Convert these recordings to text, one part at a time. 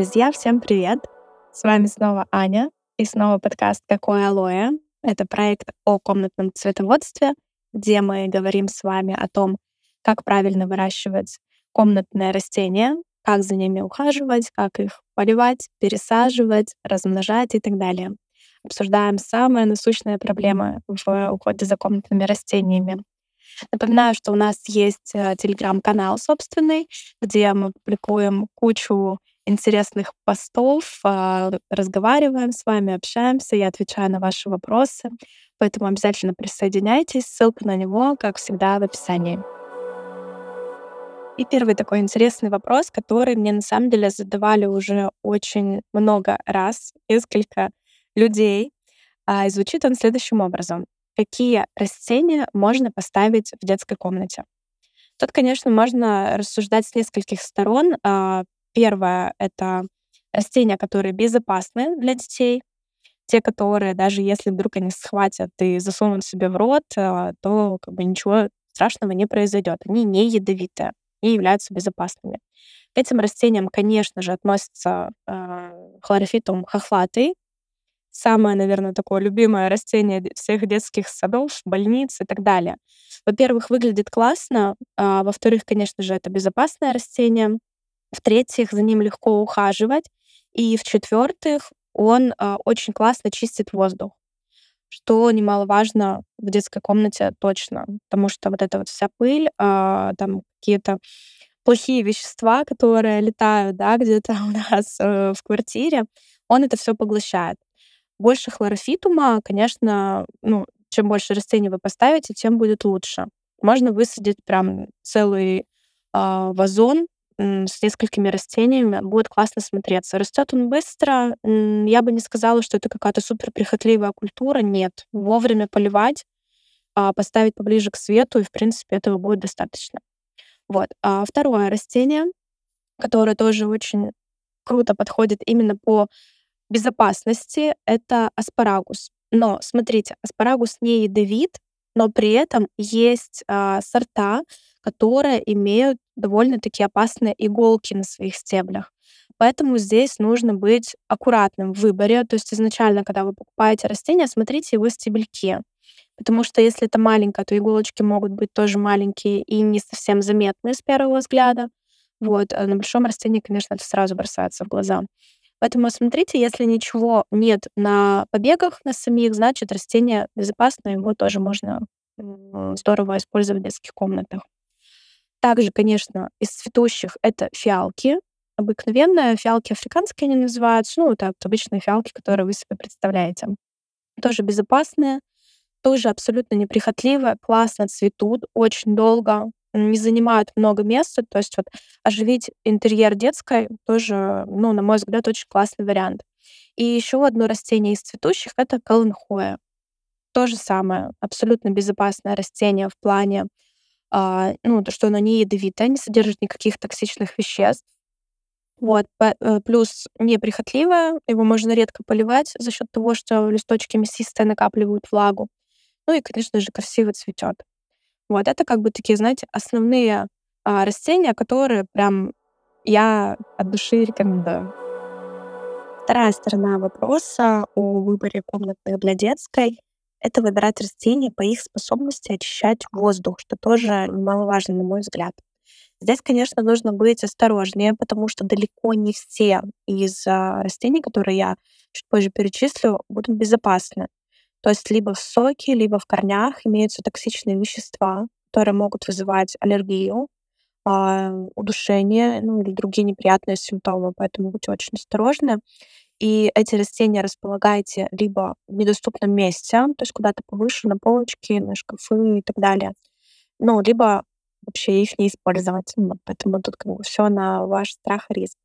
Друзья, всем привет! С вами снова Аня и снова подкаст «Какое алоэ?». Это проект о комнатном цветоводстве, где мы говорим с вами о том, как правильно выращивать комнатные растения, как за ними ухаживать, как их поливать, пересаживать, размножать и так далее. Обсуждаем самые насущные проблемы в уходе за комнатными растениями. Напоминаю, что у нас есть э, телеграм-канал собственный, где мы публикуем кучу интересных постов, а, разговариваем с вами, общаемся, я отвечаю на ваши вопросы. Поэтому обязательно присоединяйтесь. Ссылка на него, как всегда, в описании. И первый такой интересный вопрос, который мне на самом деле задавали уже очень много раз, несколько людей. А, и звучит он следующим образом. Какие растения можно поставить в детской комнате? Тут, конечно, можно рассуждать с нескольких сторон. А, первое — это растения, которые безопасны для детей. Те, которые, даже если вдруг они схватят и засунут себе в рот, а, то как бы ничего страшного не произойдет. Они не ядовитые и являются безопасными. К этим растениям, конечно же, относится э, хлорофитум хохлатый, самое, наверное, такое любимое растение всех детских садов, больниц и так далее. Во-первых, выглядит классно, а во-вторых, конечно же, это безопасное растение, в-третьих, за ним легко ухаживать, и в-четвертых, он а, очень классно чистит воздух, что немаловажно в детской комнате точно, потому что вот эта вот вся пыль, а, там какие-то плохие вещества, которые летают, да, где-то у нас э, в квартире, он это все поглощает. Больше хлорофитума, конечно, ну, чем больше растений вы поставите, тем будет лучше. Можно высадить прям целый э, вазон с несколькими растениями, будет классно смотреться. Растет он быстро. Я бы не сказала, что это какая-то супер прихотливая культура. Нет. Вовремя поливать, э, поставить поближе к свету, и, в принципе, этого будет достаточно. Вот. А второе растение, которое тоже очень круто подходит именно по безопасности — это аспарагус. Но смотрите, аспарагус не ядовит, но при этом есть а, сорта, которые имеют довольно-таки опасные иголки на своих стеблях. Поэтому здесь нужно быть аккуратным в выборе. То есть изначально, когда вы покупаете растение, смотрите его стебельки. Потому что если это маленькое, то иголочки могут быть тоже маленькие и не совсем заметные с первого взгляда. Вот. А на большом растении, конечно, это сразу бросается в глаза. Поэтому смотрите, если ничего нет на побегах на самих, значит растение безопасно, его тоже можно здорово использовать в детских комнатах. Также, конечно, из цветущих это фиалки. Обыкновенные фиалки африканские они называются. Ну, это обычные фиалки, которые вы себе представляете. Тоже безопасные, тоже абсолютно неприхотливые, классно цветут, очень долго не занимают много места. То есть вот оживить интерьер детской тоже, ну, на мой взгляд, очень классный вариант. И еще одно растение из цветущих — это каланхоя. То же самое, абсолютно безопасное растение в плане, ну, то, что оно не ядовитое, не содержит никаких токсичных веществ. Вот, э, плюс неприхотливое, его можно редко поливать за счет того, что листочки мясистые накапливают влагу. Ну и, конечно же, красиво цветет. Вот это как бы такие, знаете, основные а, растения, которые прям я от души рекомендую. Вторая сторона вопроса о выборе комнатных для детской — это выбирать растения по их способности очищать воздух, что тоже немаловажно, на мой взгляд. Здесь, конечно, нужно быть осторожнее, потому что далеко не все из а, растений, которые я чуть позже перечислю, будут безопасны. То есть либо в соке, либо в корнях имеются токсичные вещества, которые могут вызывать аллергию, а, удушение, ну или другие неприятные симптомы, поэтому будьте очень осторожны. И эти растения располагайте либо в недоступном месте, то есть куда-то повыше, на полочке, на шкафы и так далее. Ну, либо вообще их не использовать. Вот, поэтому тут как бы все на ваш страх и риск.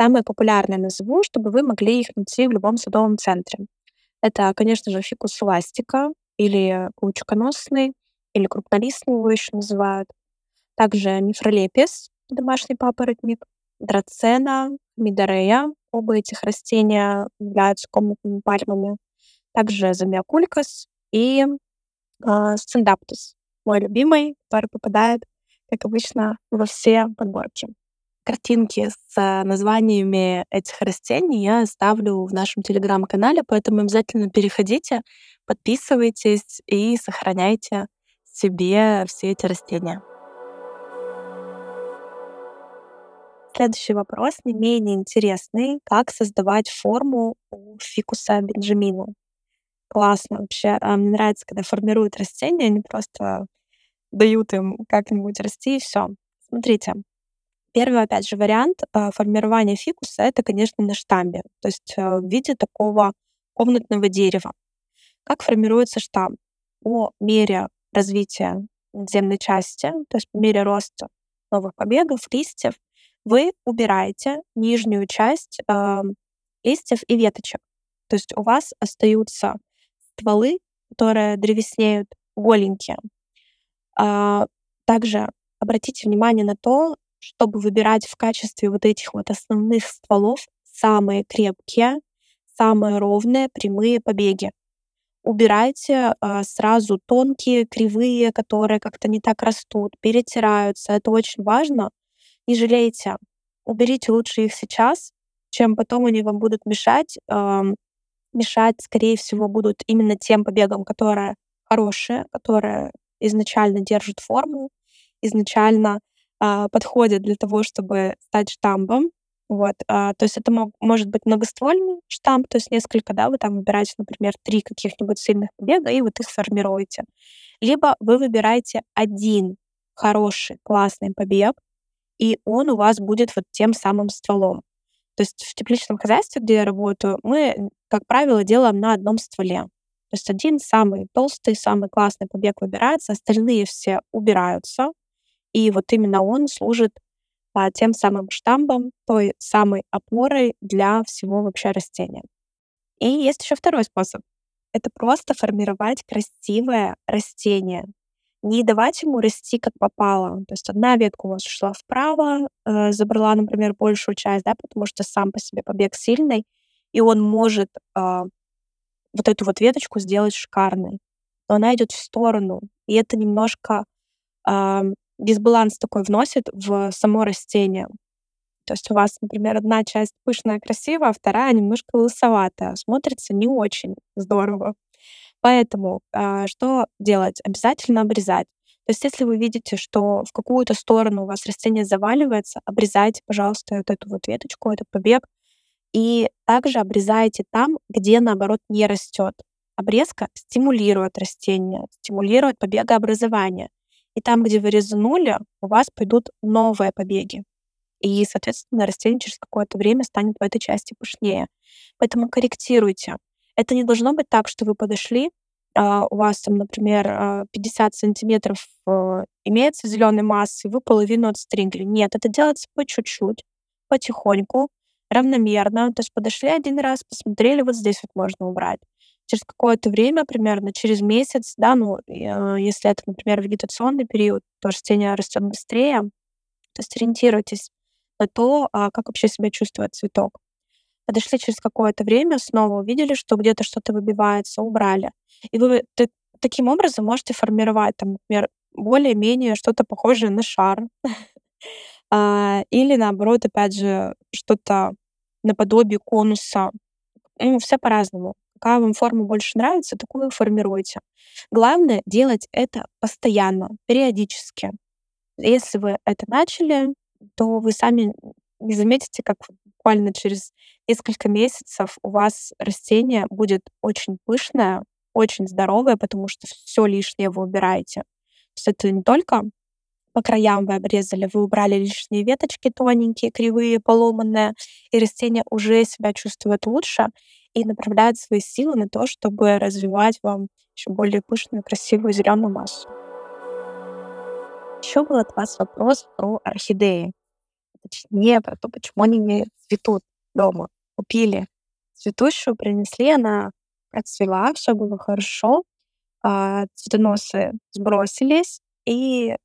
Самые популярные назову, чтобы вы могли их найти в любом садовом центре. Это, конечно же, фикус эластика или паучконосный, или крупнолистный его еще называют. Также мифролепис, домашний папоротник, драцена, мидорея. Оба этих растения являются комнатными пальмами. Также замиокулькас и э, мой любимый, который попадает, как обычно, во все подборки. Картинки с названиями этих растений я оставлю в нашем телеграм-канале, поэтому обязательно переходите, подписывайтесь и сохраняйте себе все эти растения. Следующий вопрос не менее интересный. Как создавать форму у фикуса бенджамину? Классно вообще. А, мне нравится, когда формируют растения, они просто дают им как-нибудь расти, и все. Смотрите, первый, опять же, вариант э, формирования фикуса — это, конечно, на штамбе, то есть э, в виде такого комнатного дерева. Как формируется штамб? По мере развития надземной части, то есть по мере роста новых побегов, листьев, вы убираете нижнюю часть э, листьев и веточек. То есть у вас остаются стволы, которые древеснеют голенькие. А, также обратите внимание на то, чтобы выбирать в качестве вот этих вот основных стволов самые крепкие, самые ровные, прямые побеги. Убирайте а, сразу тонкие, кривые, которые как-то не так растут, перетираются. Это очень важно. Не жалейте. Уберите лучше их сейчас, чем потом они вам будут мешать. Мешать, скорее всего, будут именно тем побегам, которые хорошие, которые изначально держат форму, изначально а, подходят для того, чтобы стать штамбом. Вот, а, то есть это мог, может быть многоствольный штамп, то есть несколько, да, вы там выбираете, например, три каких-нибудь сильных побега, и вот их формируете. Либо вы выбираете один хороший, классный побег, и он у вас будет вот тем самым стволом. То есть в тепличном хозяйстве, где я работаю, мы, как правило, делаем на одном стволе. То есть один самый толстый, самый классный побег выбирается, остальные все убираются, и вот именно он служит а, тем самым штамбом, той самой опорой для всего вообще растения. И есть еще второй способ. Это просто формировать красивое растение. Не давать ему расти как попало. То есть одна ветка у вас ушла вправо, э, забрала, например, большую часть, да, потому что сам по себе побег сильный, и он может э, вот эту вот веточку сделать шикарной. Но она идет в сторону, и это немножко э, дисбаланс такой вносит в само растение. То есть у вас, например, одна часть пышная, красивая, а вторая немножко лысоватая. Смотрится не очень здорово. Поэтому э, что делать? Обязательно обрезать. То есть если вы видите, что в какую-то сторону у вас растение заваливается, обрезайте, пожалуйста, вот эту вот веточку, этот побег, и также обрезайте там, где, наоборот, не растет. Обрезка стимулирует растение, стимулирует побегообразование. И там, где вы резанули, у вас пойдут новые побеги. И, соответственно, растение через какое-то время станет в этой части пышнее. Поэтому корректируйте. Это не должно быть так, что вы подошли, а, у вас там, например, 50 а, сантиметров э, имеется зеленой массы, вы половину отстригли. Нет, это делается по чуть-чуть, потихоньку, равномерно. То есть подошли один раз, посмотрели, вот здесь вот можно убрать через какое-то время, примерно через месяц, да, ну, э, если это, например, вегетационный период, то растение растет быстрее, то есть ориентируйтесь на то, а, как вообще себя чувствует цветок. Подошли через какое-то время, снова увидели, что где-то что-то выбивается, убрали. И вы ты, таким образом можете формировать, там, например, более-менее что-то похожее на шар. А, или наоборот, опять же, что-то наподобие конуса. Ну, все по-разному какая вам форма больше нравится, такую формируйте. Главное делать это постоянно, периодически. Если вы это начали, то вы сами не заметите, как буквально через несколько месяцев у вас растение будет очень пышное, очень здоровое, потому что все лишнее вы убираете. То есть это не только по краям вы обрезали, вы убрали лишние веточки тоненькие, кривые, поломанные, и растение уже себя чувствует лучше и направляет свои силы на то, чтобы развивать вам еще более пышную, красивую зеленую массу. Еще был от вас вопрос про орхидеи. Точнее, про то, почему они не цветут дома. Купили цветущую, принесли, она процвела, все было хорошо, а цветоносы сбросились, и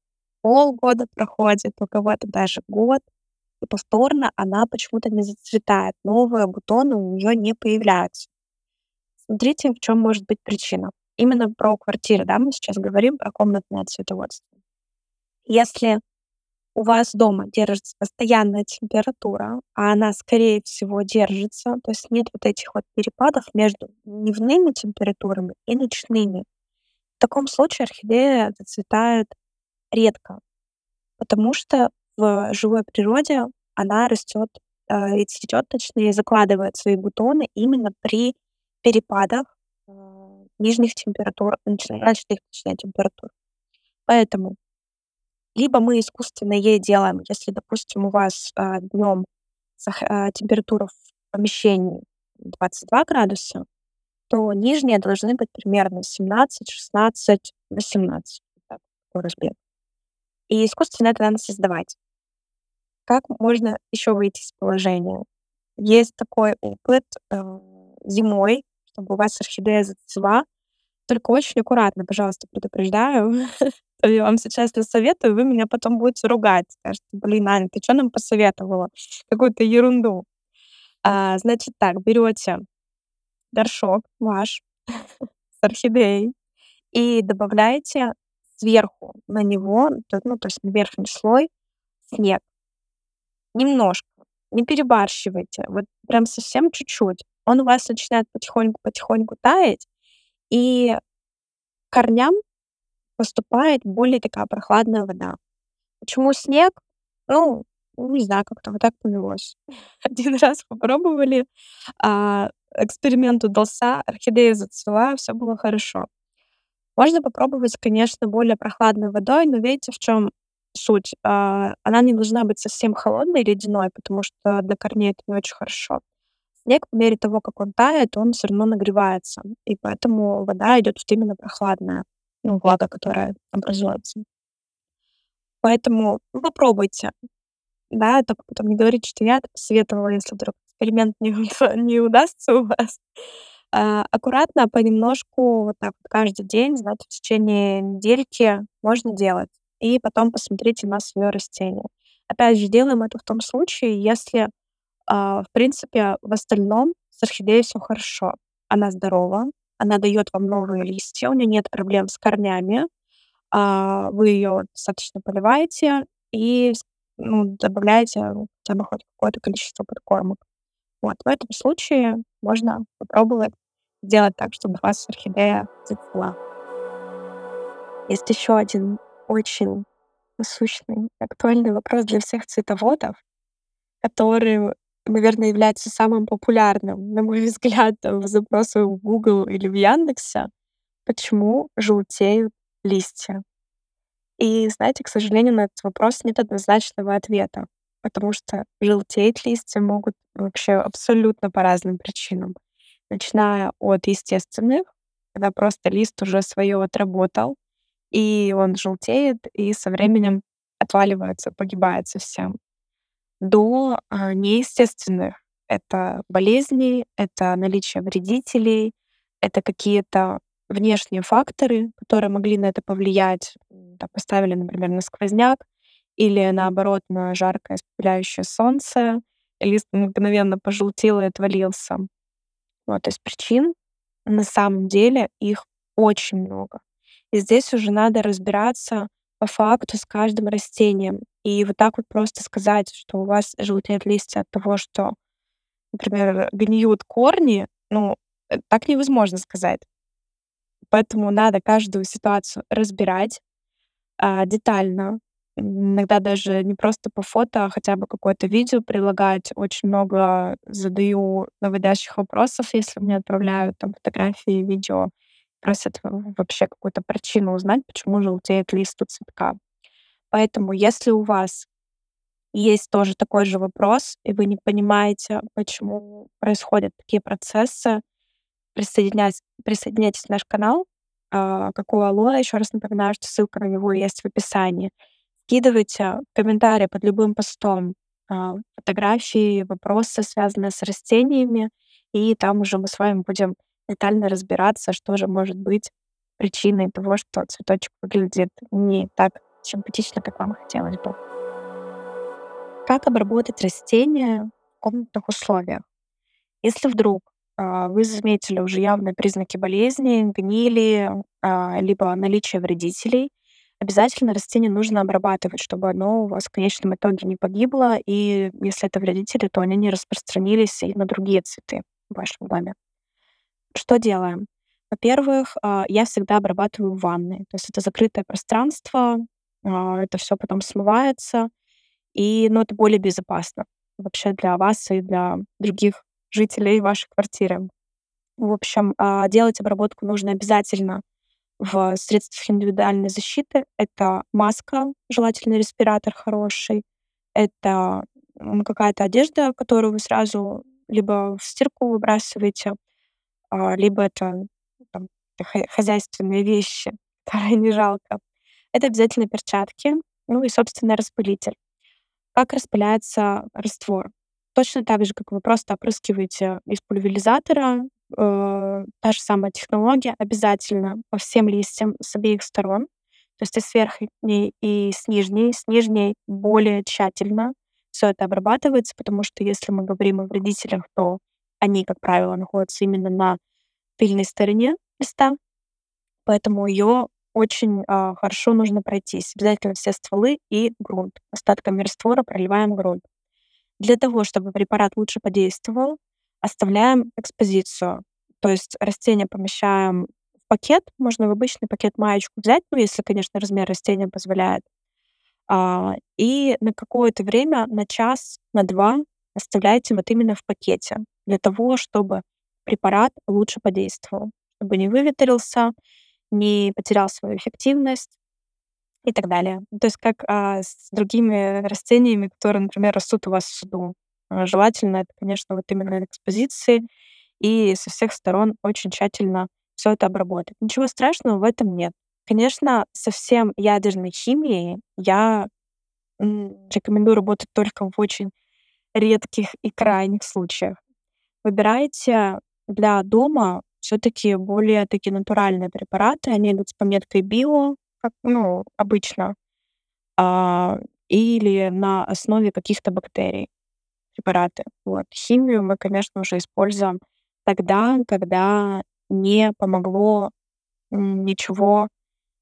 полгода проходит, у кого-то даже год, и повторно она почему-то не зацветает. Новые бутоны у нее не появляются. Смотрите, в чем может быть причина. Именно про квартиры, да, мы сейчас говорим про комнатное цветоводство. Если у вас дома держится постоянная температура, а она, скорее всего, держится, то есть нет вот этих вот перепадов между дневными температурами и ночными. В таком случае орхидея зацветает редко, потому что в живой природе она растет э, и цветет, точнее, закладывает свои бутоны именно при перепадах э, нижних температур, ночных, точнее, температур. Поэтому либо мы искусственно ей делаем, если, допустим, у вас э, днем э, температура в помещении 22 градуса, то нижние должны быть примерно 17, 16, 18. Так, такой разбег. И искусственно это надо создавать. Как можно еще выйти из положения? Есть такой опыт э, зимой, чтобы у вас орхидея зацвела, только очень аккуратно, пожалуйста, предупреждаю. Я вам сейчас это советую, вы меня потом будете ругать. Скажете, блин, Аня, ты что нам посоветовала? Какую-то ерунду. А, значит так, берете горшок ваш с орхидеей и добавляете сверху на него, ну, то есть на верхний слой, снег. Немножко. Не перебарщивайте. Вот прям совсем чуть-чуть. Он у вас начинает потихоньку-потихоньку таять, и корням поступает более такая прохладная вода. Почему снег? Ну, не знаю, как-то вот так повелось. Один раз попробовали, а, эксперимент удался, орхидея зацвела, все было хорошо. Можно попробовать, конечно, более прохладной водой, но видите, в чем суть? А, она не должна быть совсем холодной, ледяной, потому что для корней это не очень хорошо. Снег по мере того, как он тает, он все равно нагревается, и поэтому вода идет вот именно прохладная, ну, влага, которая образуется. Поэтому ну, попробуйте. Да, только потом не говорите, что я посоветовала, если вдруг эксперимент не, не удастся у вас. А, аккуратно, понемножку, вот так вот каждый день, знаете, в течение недельки можно делать. И потом посмотрите на свое растение. Опять же, делаем это в том случае, если а, в принципе, в остальном с орхидеей все хорошо. Она здорова, она дает вам новые листья, у нее нет проблем с корнями. А, вы ее достаточно поливаете и ну, добавляете хотя бы хоть какое-то количество подкормок. Вот, в этом случае можно попробовать сделать так, чтобы у вас орхидея зацвела. Есть еще один очень насущный, актуальный вопрос для всех цветоводов, который наверное, является самым популярным, на мой взгляд, в запросах в Google или в Яндексе. Почему желтеют листья? И, знаете, к сожалению, на этот вопрос нет однозначного ответа, потому что желтеть листья могут вообще абсолютно по разным причинам. Начиная от естественных, когда просто лист уже свое отработал, и он желтеет, и со временем отваливается, погибает совсем до а, неестественных. Это болезни, это наличие вредителей, это какие-то внешние факторы, которые могли на это повлиять. Так, поставили, например, на сквозняк или, наоборот, на жаркое спаляющее солнце, лист мгновенно пожелтел и отвалился. Вот, то есть причин на самом деле их очень много. И здесь уже надо разбираться по факту с каждым растением. И вот так вот просто сказать, что у вас желтеют листья от того, что, например, гниют корни, ну, э, так невозможно сказать. Поэтому надо каждую ситуацию разбирать а, детально. Иногда даже не просто по фото, а хотя бы какое-то видео прилагать. Очень много задаю наводящих вопросов, если мне отправляют там фотографии, видео просят вообще какую-то причину узнать, почему желтеет лист у цветка. Поэтому если у вас есть тоже такой же вопрос, и вы не понимаете, почему происходят такие процессы, присоединяйтесь, присоединяйтесь к наш канал, э, как у Алоэ. Еще раз напоминаю, что ссылка на него есть в описании. Скидывайте комментарии под любым постом, э, фотографии, вопросы, связанные с растениями, и там уже мы с вами будем детально разбираться, что же может быть причиной того, что цветочек выглядит не так симпатично, как вам хотелось бы. Как обработать растения в комнатных условиях? Если вдруг э, вы заметили уже явные признаки болезни, гнили, э, либо наличие вредителей, обязательно растение нужно обрабатывать, чтобы оно у вас в конечном итоге не погибло, и если это вредители, то они не распространились и на другие цветы в вашем доме. Что делаем? Во-первых, а, я всегда обрабатываю ванны. То есть это закрытое пространство, а, это все потом смывается, и ну, это более безопасно вообще для вас и для других жителей вашей квартиры. В общем, а, делать обработку нужно обязательно в средствах индивидуальной защиты. Это маска, желательно респиратор хороший. Это какая-то одежда, которую вы сразу либо в стирку выбрасываете, а, либо это там, хозяйственные вещи, которые не жалко. Это обязательно перчатки, ну и, собственно, распылитель. Как распыляется раствор? Точно так же, как вы просто опрыскиваете из пульверизатора, э, та же самая технология обязательно по всем листьям с обеих сторон, то есть и с верхней, и с нижней. С нижней более тщательно все это обрабатывается, потому что если мы говорим о вредителях, то они, как правило, находятся именно на тыльной стороне листа, поэтому ее очень э, хорошо нужно пройтись. Обязательно все стволы и грунт. Остатками раствора проливаем грунт. Для того, чтобы препарат лучше подействовал, оставляем экспозицию. То есть растение помещаем в пакет. Можно в обычный пакет маечку взять, ну, если, конечно, размер растения позволяет. А, и на какое-то время, на час, на два оставляйте вот именно в пакете для того, чтобы препарат лучше подействовал, чтобы не выветрился, не потерял свою эффективность и так далее. То есть как а, с другими растениями, которые, например, растут у вас в саду. А, желательно это, конечно, вот именно экспозиции и со всех сторон очень тщательно все это обработать. Ничего страшного в этом нет. Конечно, совсем ядерной химией я рекомендую работать только в очень редких и крайних случаях. Выбирайте для дома все-таки более такие натуральные препараты. Они идут с пометкой био, как, ну, обычно, а, или на основе каких-то бактерий препараты. Вот. Химию мы, конечно, уже используем тогда, когда не помогло ничего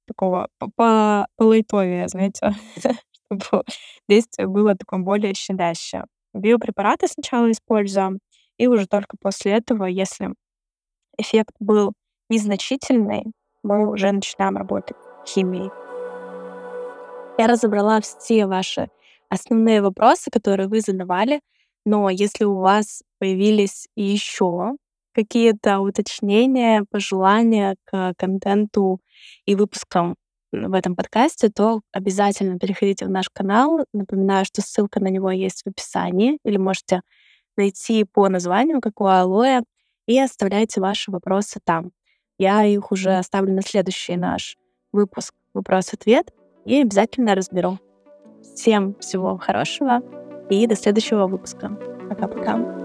такого по полайтовее, знаете, чтобы действие было такое более щадящее. Биопрепараты сначала используем, и уже только после этого, если эффект был незначительный, мы уже начинаем работать химией. Я разобрала все ваши основные вопросы, которые вы задавали, но если у вас появились еще какие-то уточнения, пожелания к контенту и выпускам в этом подкасте, то обязательно переходите в наш канал. Напоминаю, что ссылка на него есть в описании, или можете найти по названию, как у алоэ, и оставляйте ваши вопросы там. Я их уже оставлю на следующий наш выпуск «Вопрос-ответ» и обязательно разберу. Всем всего хорошего и до следующего выпуска. Пока-пока.